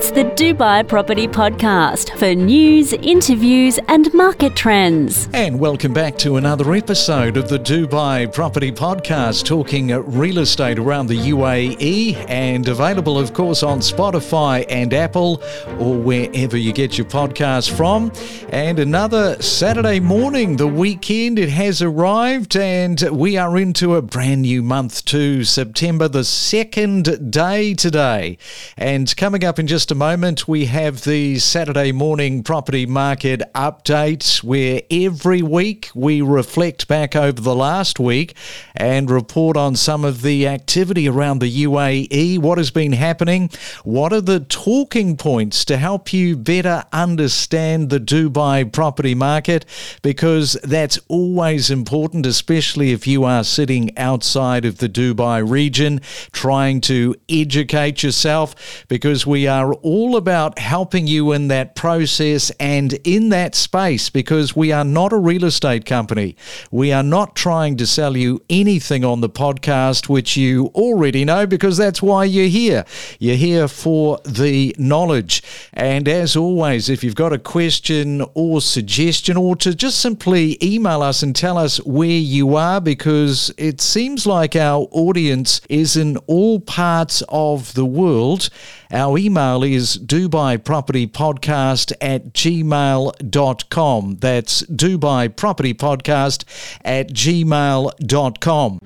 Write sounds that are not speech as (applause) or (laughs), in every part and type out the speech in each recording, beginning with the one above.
It's the Dubai Property Podcast for news, interviews, and market trends. And welcome back to another episode of the Dubai Property Podcast, talking real estate around the UAE and available, of course, on Spotify and Apple or wherever you get your podcast from. And another Saturday morning, the weekend, it has arrived, and we are into a brand new month to September, the second day today. And coming up in just a moment, we have the Saturday morning property market update where every week we reflect back over the last week and report on some of the activity around the UAE, what has been happening, what are the talking points to help you better understand the Dubai property market, because that's always important, especially if you are sitting outside of the Dubai region trying to educate yourself, because we are are all about helping you in that process and in that space because we are not a real estate company. We are not trying to sell you anything on the podcast which you already know because that's why you're here. You're here for the knowledge. And as always, if you've got a question or suggestion or to just simply email us and tell us where you are because it seems like our audience is in all parts of the world. Our email is Dubai Property Podcast at gmail.com. That's Dubai Property Podcast at gmail.com.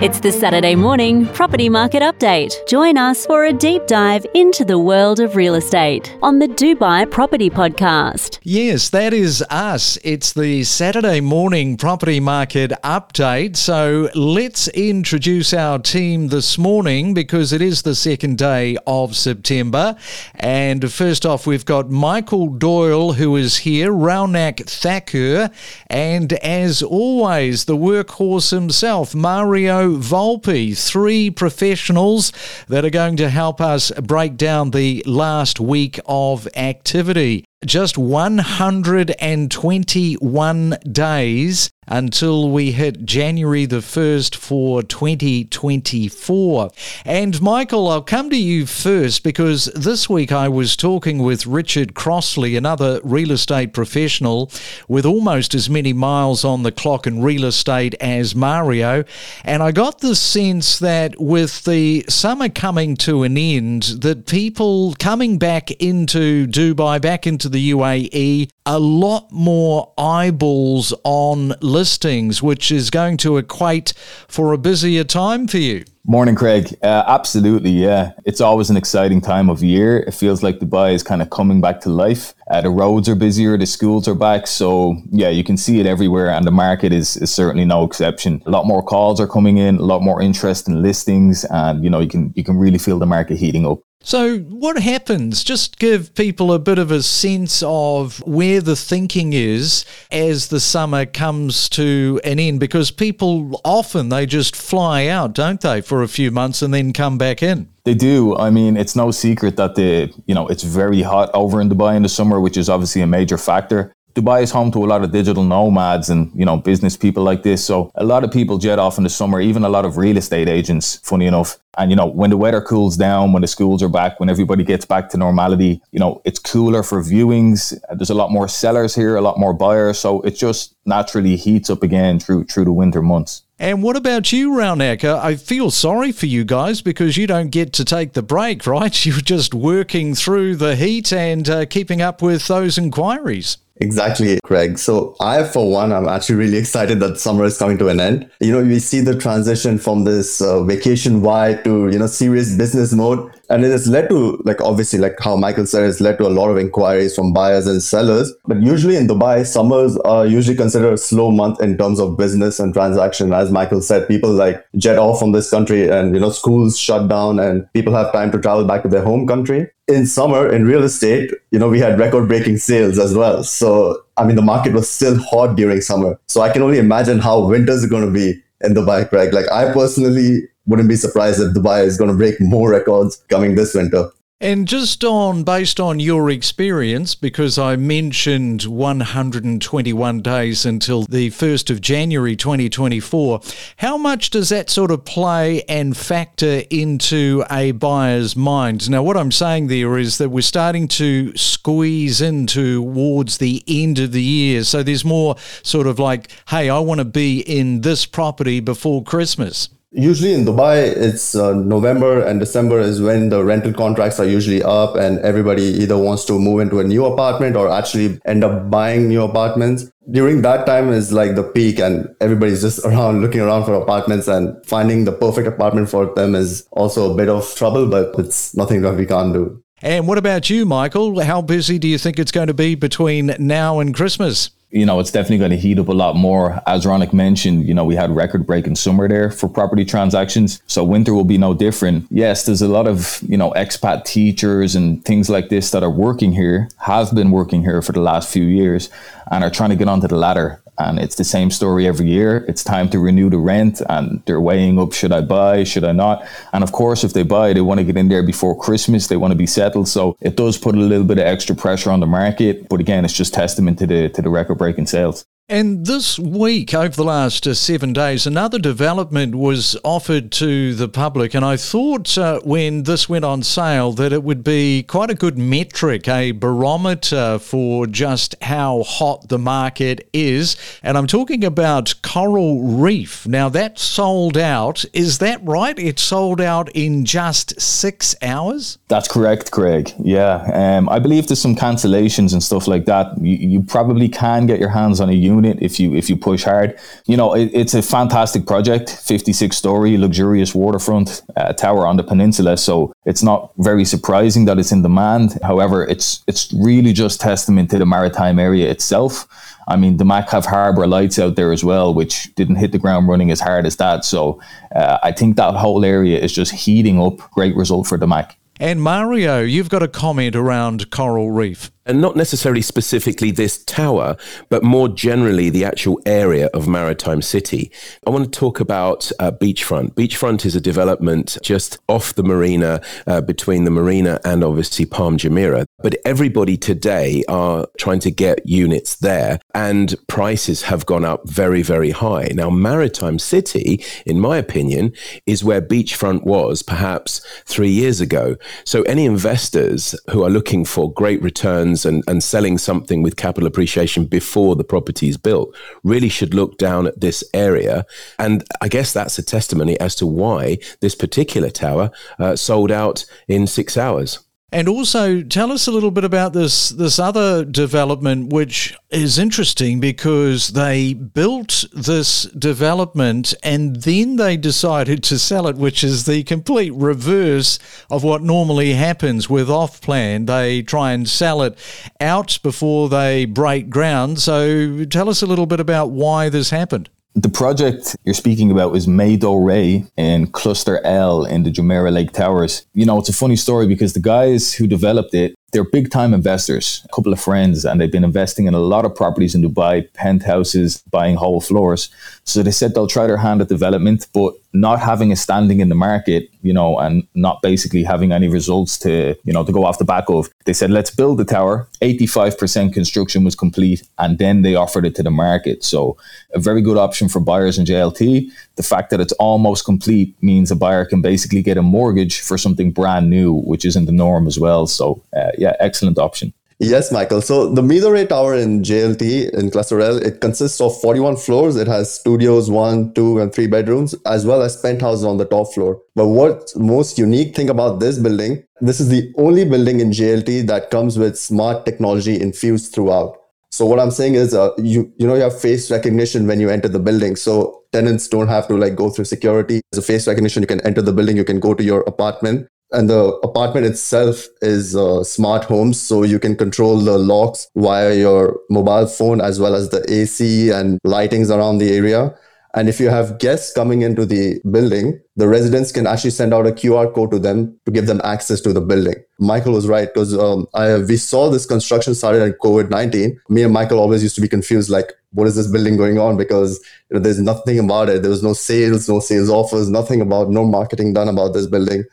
It's the Saturday morning property market update. Join us for a deep dive into the world of real estate on the Dubai Property Podcast. Yes, that is us. It's the Saturday morning property market update. So let's introduce our team this morning because it is the second day of September. And first off, we've got Michael Doyle, who is here, Raunak Thakur, and as always, the workhorse himself, Mario Volpi, three professionals that are going to help us break down the last week of activity. Just 121 days until we hit January the 1st for 2024. And Michael, I'll come to you first because this week I was talking with Richard Crossley, another real estate professional with almost as many miles on the clock in real estate as Mario. And I got the sense that with the summer coming to an end, that people coming back into Dubai, back into the UAE, a lot more eyeballs on listings, which is going to equate for a busier time for you. Morning, Craig. Uh, absolutely, yeah. It's always an exciting time of year. It feels like Dubai is kind of coming back to life. Uh, the roads are busier, the schools are back. So, yeah, you can see it everywhere, and the market is, is certainly no exception. A lot more calls are coming in, a lot more interest in listings, and you know you can you can really feel the market heating up. So, what happens? Just give people a bit of a sense of where the thinking is as the summer comes to an end, because people often they just fly out, don't they, for a few months and then come back in. They do. I mean, it's no secret that the you know it's very hot over in Dubai in the summer, which is obviously a major factor. Dubai is home to a lot of digital nomads and you know business people like this. So a lot of people jet off in the summer, even a lot of real estate agents. Funny enough, and you know when the weather cools down, when the schools are back, when everybody gets back to normality, you know it's cooler for viewings. There's a lot more sellers here, a lot more buyers, so it just naturally heats up again through through the winter months. And what about you, Raunak? I feel sorry for you guys because you don't get to take the break, (laughs) right? You're just working through the heat and uh, keeping up with those inquiries. Exactly, Craig. So I, for one, I'm actually really excited that summer is coming to an end. You know, we see the transition from this uh, vacation vibe to, you know, serious business mode. And it has led to, like, obviously, like how Michael said, it's led to a lot of inquiries from buyers and sellers. But usually in Dubai, summers are usually considered a slow month in terms of business and transaction. As Michael said, people like jet off from this country and, you know, schools shut down and people have time to travel back to their home country in summer in real estate, you know, we had record breaking sales as well. So, I mean, the market was still hot during summer. So I can only imagine how winters are going to be in Dubai, Craig. Like I personally wouldn't be surprised if Dubai is going to break more records coming this winter. And just on based on your experience, because I mentioned 121 days until the 1st of January 2024, how much does that sort of play and factor into a buyer's mind? Now, what I'm saying there is that we're starting to squeeze in towards the end of the year. So there's more sort of like, hey, I want to be in this property before Christmas. Usually in Dubai, it's uh, November and December is when the rental contracts are usually up and everybody either wants to move into a new apartment or actually end up buying new apartments. During that time is like the peak and everybody's just (laughs) around looking around for apartments and finding the perfect apartment for them is also a bit of trouble, but it's nothing that we can't do. And what about you, Michael? How busy do you think it's going to be between now and Christmas? You know, it's definitely going to heat up a lot more. As Raunak mentioned, you know, we had record breaking summer there for property transactions. So winter will be no different. Yes, there's a lot of, you know, expat teachers and things like this that are working here, have been working here for the last few years and are trying to get onto the ladder and it's the same story every year. It's time to renew the rent, and they're weighing up: should I buy? Should I not? And of course, if they buy, they want to get in there before Christmas. They want to be settled, so it does put a little bit of extra pressure on the market. But again, it's just testament to the to the record-breaking sales. And this week, over the last uh, seven days, another development was offered to the public. And I thought uh, when this went on sale that it would be quite a good metric, a barometer for just how hot the market is. And I'm talking about Coral Reef. Now, that sold out. Is that right? It sold out in just six hours? That's correct, Craig. Yeah. Um, I believe there's some cancellations and stuff like that. You, you probably can get your hands on a unit unit if you if you push hard. You know, it, it's a fantastic project, 56 story, luxurious waterfront uh, tower on the peninsula. So it's not very surprising that it's in demand. However, it's it's really just testament to the maritime area itself. I mean, Damac harbour lights out there as well, which didn't hit the ground running as hard as that. So uh, I think that whole area is just heating up. Great result for Damac. And Mario, you've got a comment around Coral Reef and not necessarily specifically this tower, but more generally the actual area of Maritime City. I want to talk about uh, Beachfront. Beachfront is a development just off the marina, uh, between the marina and obviously Palm Jumeirah. But everybody today are trying to get units there, and prices have gone up very, very high. Now, Maritime City, in my opinion, is where Beachfront was perhaps three years ago. So, any investors who are looking for great returns and, and selling something with capital appreciation before the property is built really should look down at this area. And I guess that's a testimony as to why this particular tower uh, sold out in six hours. And also tell us a little bit about this this other development which is interesting because they built this development and then they decided to sell it which is the complete reverse of what normally happens with off plan. They try and sell it out before they break ground. So tell us a little bit about why this happened the project you're speaking about is Me Do Re in Cluster L in the Jumeirah Lake Towers. You know, it's a funny story because the guys who developed it they're big time investors, a couple of friends, and they've been investing in a lot of properties in Dubai, penthouses, buying whole floors. So they said they'll try their hand at development, but not having a standing in the market, you know, and not basically having any results to, you know, to go off the back of. They said, let's build the tower. 85% construction was complete, and then they offered it to the market. So a very good option for buyers in JLT. The fact that it's almost complete means a buyer can basically get a mortgage for something brand new, which isn't the norm as well. So, uh, yeah, excellent option. Yes, Michael. So the May Tower in JLT in Cluster L, it consists of 41 floors. It has studios, one, two, and three bedrooms, as well as penthouses on the top floor. But what's most unique thing about this building, this is the only building in JLT that comes with smart technology infused throughout. So what I'm saying is, uh, you you know you have face recognition when you enter the building. So tenants don't have to like go through security. As a face recognition, you can enter the building, you can go to your apartment, and the apartment itself is smart homes so you can control the locks via your mobile phone as well as the ac and lightings around the area. And if you have guests coming into the building the residents can actually send out a qr code to them to give them access to the building. Michael was right because um, we saw this construction started at covid-19 me and michael always used to be confused like what is this building going on? Because you know, there's nothing about it. There was no sales no sales offers nothing about no marketing done about this building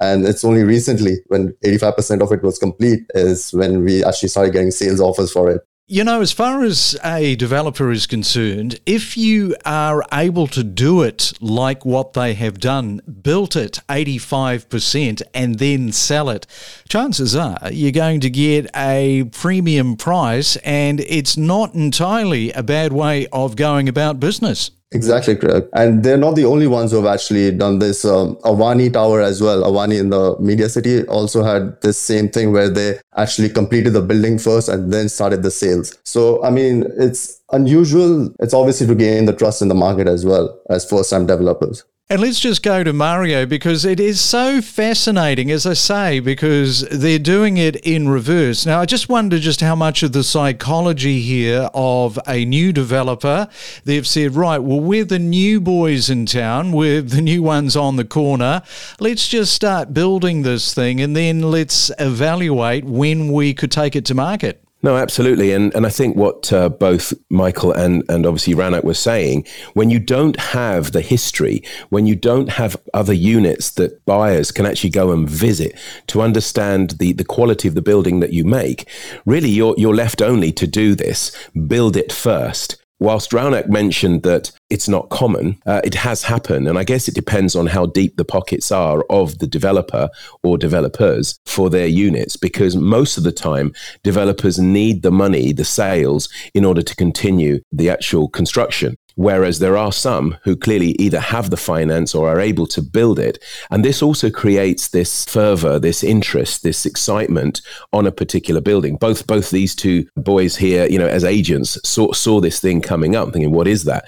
And it's only recently, when 85% of it was complete, is when we actually started getting sales offers for it. You know, as far as a developer is concerned, if you are able to do it like what they have done, built it 85% and then sell it, chances are you're going to get a premium price and it's not entirely a bad way of going about business. Exactly, correct. And they're not the only ones who have actually done this. Um, Tower as well, Avani in the Media City also had this same thing where they actually completed the building first and then started the sales. So, I mean, it's unusual. It's obviously to gain the trust in the market as well as first time developers. And let's just go to Mario because it is so fascinating, as I say, because they're doing it in reverse. Now, I just wonder just how much of the psychology here of a new developer, they've said, right, well, we're the new boys in town, we're the new ones on the corner. Let's just start building this thing and then let's evaluate when we could take it to market. No, absolutely, and and I think what uh, both Michael and and obviously Raunak were saying, when you don't have the history, when you don't have other units that buyers can actually go and visit to understand the the quality of the building that you make, really you're you're left only to do this, build it first, Whilst Raunak mentioned that it's not common, uh, it has happened. And I guess it depends on how deep the pockets are of the developer or developers for their units, because most of the time, developers need the money, the sales, in order to continue the actual construction. Whereas there are some who clearly either have the finance or are able to build it. And this also creates this fervor, this interest, this excitement on a particular building. Both both these two boys here, you know, as agents saw, saw this thing coming up, thinking, what is that?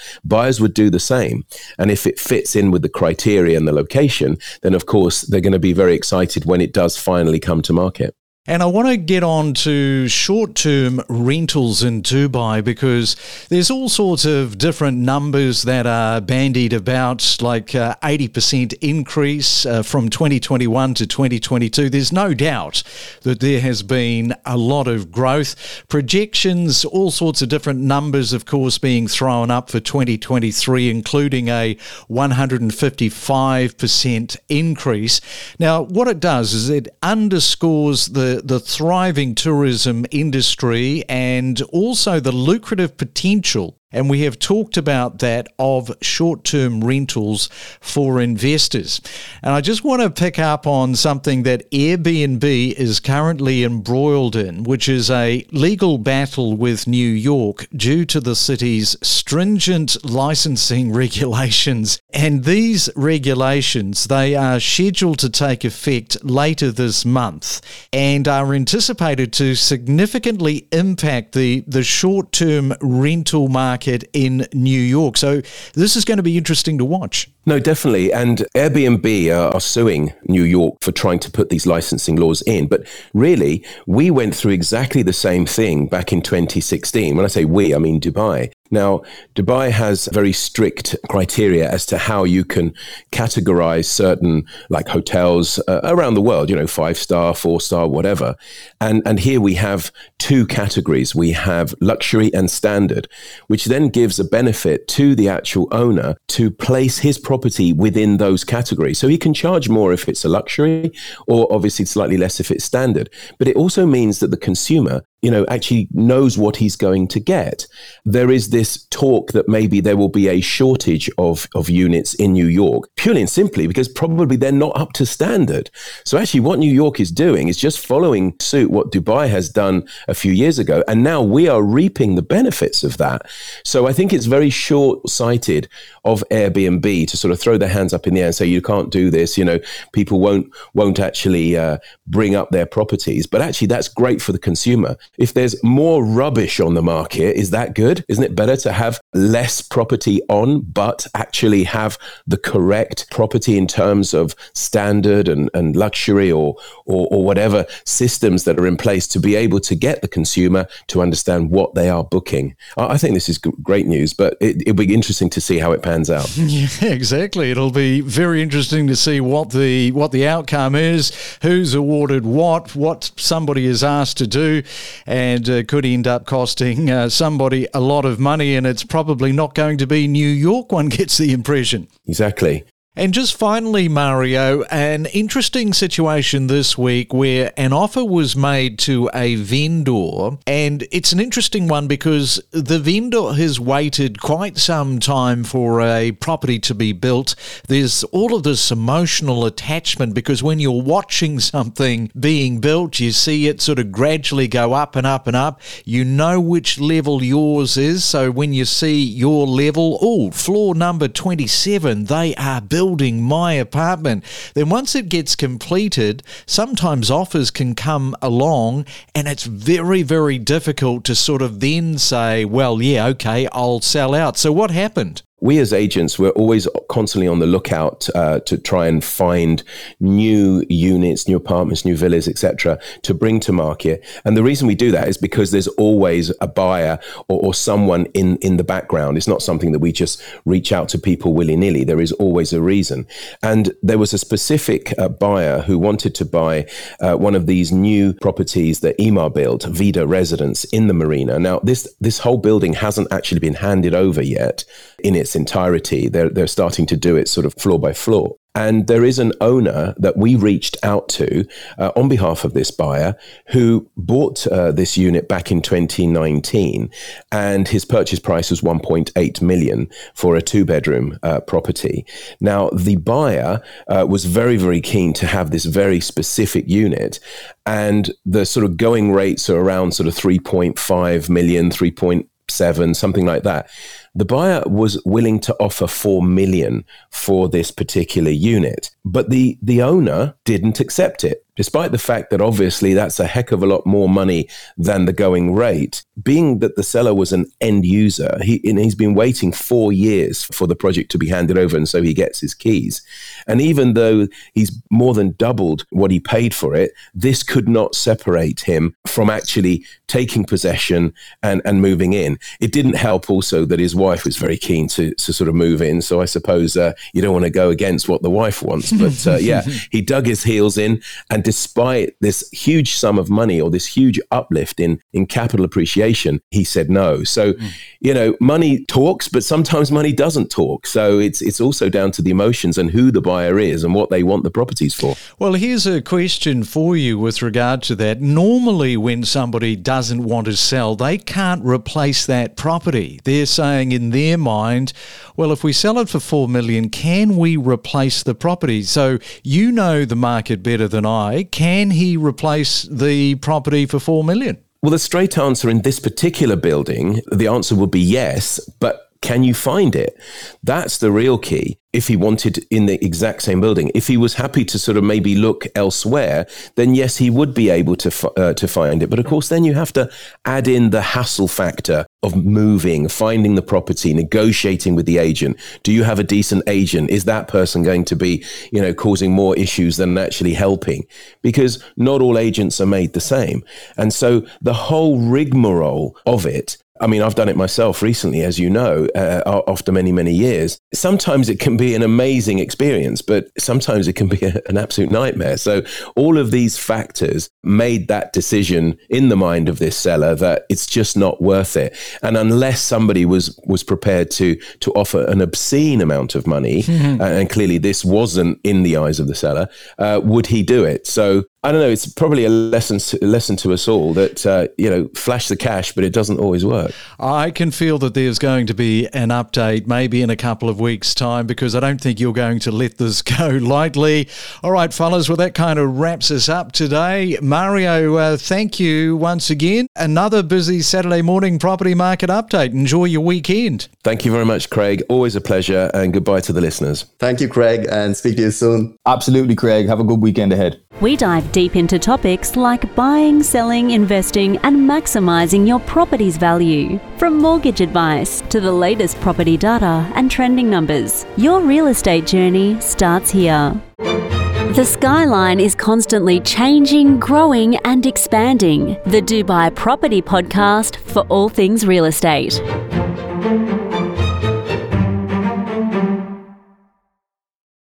Buyers would do the same. And if it fits in with the criteria and the location, then of course they're going to be very excited when it does finally come to market. And I want to get on to short term rentals in Dubai because there's all sorts of different numbers that are bandied about, like uh, 80% increase uh, from 2021 to 2022. There's no doubt that there has been a lot of growth. Projections, all sorts of different numbers, of course, being thrown up for 2023, including a 155% increase. Now, what it does is it underscores the the, thriving tourism industry and also the lucrative potential and we have talked about that of short term rentals for investors. And I just want to pick up on something that Airbnb is currently embroiled in, which is a legal battle with New York due to the city's stringent licensing (laughs) regulations. And these regulations, they are scheduled to take effect later this month and are anticipated to significantly impact the, the short term rental market market in New York. So this is going to be interesting to watch. No, definitely. And Airbnb are, are, suing New York for trying to put these licensing laws in. But really, we went through exactly the same thing back in 2016. When I say we, I mean Dubai. Now, Dubai has very strict criteria as to how you can categorize certain like hotels uh, around the world, you know, five star, four star, whatever. And, and here we have two categories. We have luxury and standard, which then gives a benefit to the actual owner to place his property property within those categories. So he can charge more if it's a luxury, or obviously slightly less if it's standard. But it also means that the consumer you know, actually knows what he's going to get. There is this talk that maybe there will be a shortage of, of units in New York, purely and simply because probably they're not up to standard. So actually what New York is doing is just following suit what Dubai has done a few years ago. And now we are reaping the benefits of that. So I think it's very short sighted of Airbnb to sort of throw their hands up in the air and say, you can't do this. You know, people won't, won't actually uh, bring up their properties. But actually that's great for the consumer if there's more rubbish on the market, is that good? Isn't it better to have less property on, but actually have the correct property in terms of standard and, and luxury or, or, or whatever systems that are in place to be able to get the consumer to understand what they are booking? I think this is great news, but it, it'll be interesting to see how it pans out. (laughs) Yeah, exactly. It'll be very interesting to see what the what the outcome is, who's awarded what, what somebody is asked to do, and uh, could end up costing uh, somebody a lot of money. And it's probably not going to be New York, one gets the impression. Exactly. And just finally, Mario, an interesting situation this week where an offer was made to a vendor, and it's an interesting one because the vendor has waited quite some time for a property to be built. There's all of this emotional attachment because when you're watching (laughs) something being built, you see it sort of gradually go up and up and up. You know which level yours is, so when you see your level, oh, floor number 27, they are built building my apartment. Then once it gets completed, sometimes offers can come along and it's very, very difficult to sort of then say, well, yeah, okay, I'll sell out. So what happened? We as agents we're always constantly on the lookout uh, to try and find new units new apartments new villas etc to bring to market. And the reason we do that is because there's always a buyer or, or someone in in the background. It's not something that we just reach out to people willy-nilly. There is always a reason. And there was a specific uh, buyer who wanted to buy uh, one of these new properties that Emaar built Vida Residence in the marina. Now this this whole building hasn't actually been handed over yet in entirety. They're, they're starting to do it sort of floor by floor. And there is an owner that we reached out to uh, on behalf of this buyer who bought uh, this unit back in 2019, and his purchase price was 1.8 million for a two-bedroom uh, property. Now, the buyer uh, was very, very keen to have this very specific unit, and the sort of going rates are around sort of 3.5 million, 3.7, something like that. The buyer was willing to offer 4 million for this particular unit, but the the owner didn't accept it despite the fact that obviously that's a heck of a lot more money than the going rate, being that the seller was an end user, he, he's been waiting four years for the project to be handed over, and so he gets his keys. And even though he's more than doubled what he paid for it, this could not separate him from actually taking possession and, and moving in. It didn't help also that his wife was very keen to, to sort of move in. So I suppose uh, you don't want to go against what the wife wants. But uh, (laughs) yeah, he dug his heels in and despite this huge sum of money or this huge uplift in in capital appreciation, he said no. So, mm. you know, money talks, but sometimes money doesn't talk. So it's it's also down to the emotions and who the buyer is and what they want the properties for. Well, here's a question for you with regard to that. Normally, when somebody doesn't want to sell, they can't replace that property. They're saying in their mind, well, if we sell it for four million, can we replace the property? So you know the market better than I can he replace the property for four million? Well, the straight answer in this particular building, the answer would be yes, but can you find it? That's the real key if he wanted in the exact same building. If he was happy to sort of maybe look elsewhere, then yes, he would be able to uh, to find it. But of course, then you have to add in the hassle factor of moving, finding the property, negotiating with the agent. Do you have a decent agent? Is that person going to be, you know, causing more issues than actually helping? Because not all agents are made the same. And so the whole rigmarole of it I mean, I've done it myself recently, as you know, uh, after many, many years. Sometimes it can be an amazing experience, but sometimes it can be a, (laughs) an absolute nightmare. So, all of these factors made that decision in the mind of this seller that it's just not worth it. And unless somebody was was prepared to to offer an obscene amount of money, (laughs) mm-hmm. and clearly this wasn't in the eyes of the seller, uh, would he do it? So I don't know. It's probably a lesson to, lesson to us all that uh, you know, flash the cash, but it doesn't always work. I can feel that there's going to be an update, maybe in a couple of weeks' time, because I don't think you're going to let this (laughs) go lightly. All right, fellas. Well, that kind of wraps us up today. Mario, uh, thank you once again. Another busy Saturday morning property market update. Enjoy your weekend. Thank you very much, Craig. Always a pleasure, and goodbye to the listeners. Thank you, Craig, and speak to you soon. Absolutely, Craig. Have a good weekend ahead. We dive deep into topics like buying, selling, investing, and maximizing your property's value. From mortgage advice to the latest property data and trending numbers, your real estate journey starts here. The skyline is constantly changing, growing, and expanding. The Dubai Property Podcast for all things real estate.